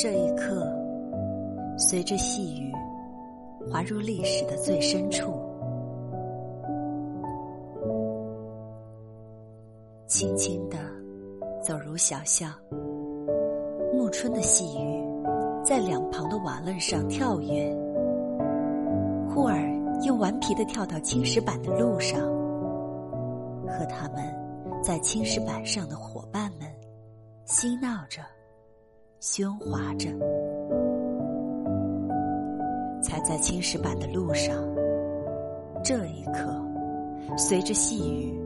这一刻，随着细雨滑入历史的最深处，轻轻的走入小巷。暮春的细雨在两旁的瓦楞上跳跃，忽而又顽皮的跳到青石板的路上，和他们在青石板上的伙伴们嬉闹着。喧哗着，踩在青石板的路上。这一刻，随着细雨